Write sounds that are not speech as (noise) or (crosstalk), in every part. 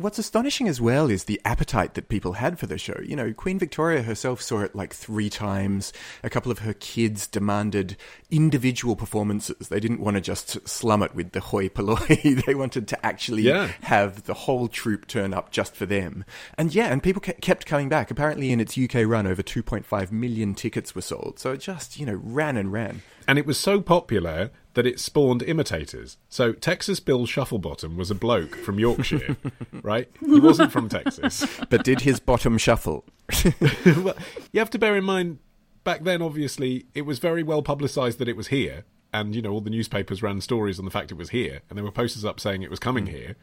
What's astonishing as well is the appetite that people had for the show. You know, Queen Victoria herself saw it like three times. A couple of her kids demanded individual performances. They didn't want to just slum it with the hoi polloi. (laughs) they wanted to actually Yeah. have the whole troupe turn up just for them. And yeah, and people kept coming back. Apparently, in its UK run, over 2.5 million tickets were sold. So it just, you know, ran and ran. And it was so popular that it spawned imitators. So Texas Bill Shufflebottom was a bloke from Yorkshire, (laughs) right? He wasn't from Texas. (laughs) But did his bottom shuffle? (laughs) well, you have to bear in mind, back then, obviously, it was very well publicised that it was here. And, you know, all the newspapers ran stories on the fact it was here. And there were posters up saying it was coming mm. here.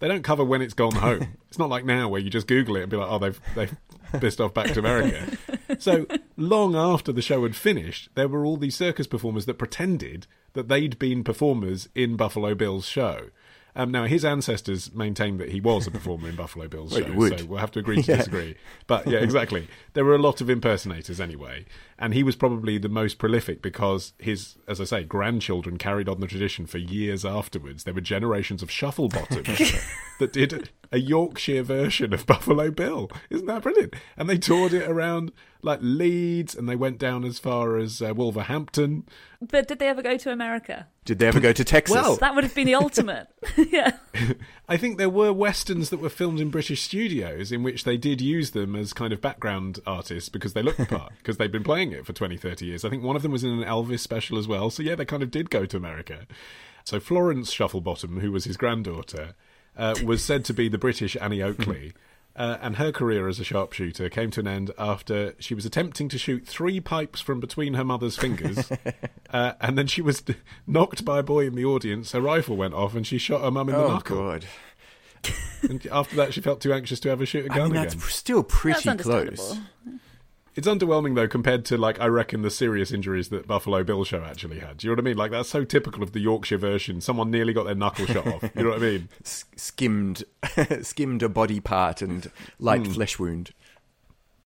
They don't cover when it's gone home. it's not like now where you just Google it and be like, oh, they've, they've pissed off back to America. (laughs) so, long after the show had finished, there were all these circus performers that pretended that they'd been performers in Buffalo Bill's show. Um, now, his ancestors maintained that he was a performer in Buffalo (laughs) Bill's Well, show, so we'll have to agree to (laughs) Yeah. disagree. But yeah, exactly. There were a lot of impersonators anyway, and he was probably the most prolific because his, as I say, grandchildren carried on the tradition for years afterwards. There were generations of Shufflebottoms that did a Yorkshire version of (laughs) Buffalo Bill. Isn't that brilliant? And they toured it around like Leeds, and they went down as far as uh, Wolverhampton. But did they ever go to America? Did they ever go to Texas? Well- That would have been the ultimate. (laughs) (laughs) yeah. I think there were westerns that were filmed in British studios in which they did use them as kind of background artists because they looked the part, because they'd been playing it for 20, 30 years. I think one of them was in an Elvis special as well. So, yeah, they kind of did go to America. So, Florence Shufflebottom, who was his granddaughter, uh, (laughs) was said to be the British Annie Oakley. Uh, and her career as a sharpshooter came to an end after she was attempting to shoot three pipes from between her mother's fingers. (laughs) uh, and then she was knocked by a boy in the audience. Her rifle went off and she shot her mum in the oh, knuckle. God. And after that, she felt too anxious to ever shoot a I gun mean, again. that's still pretty That's close. It's underwhelming though compared to like I reckon the serious injuries that Buffalo Bill show actually had. Do you know what I mean? Like that's so typical of the Yorkshire version. Someone nearly got their knuckle shot off. You know what I mean? (laughs) Skimmed, (laughs) skimmed a body part and light hmm. flesh wound.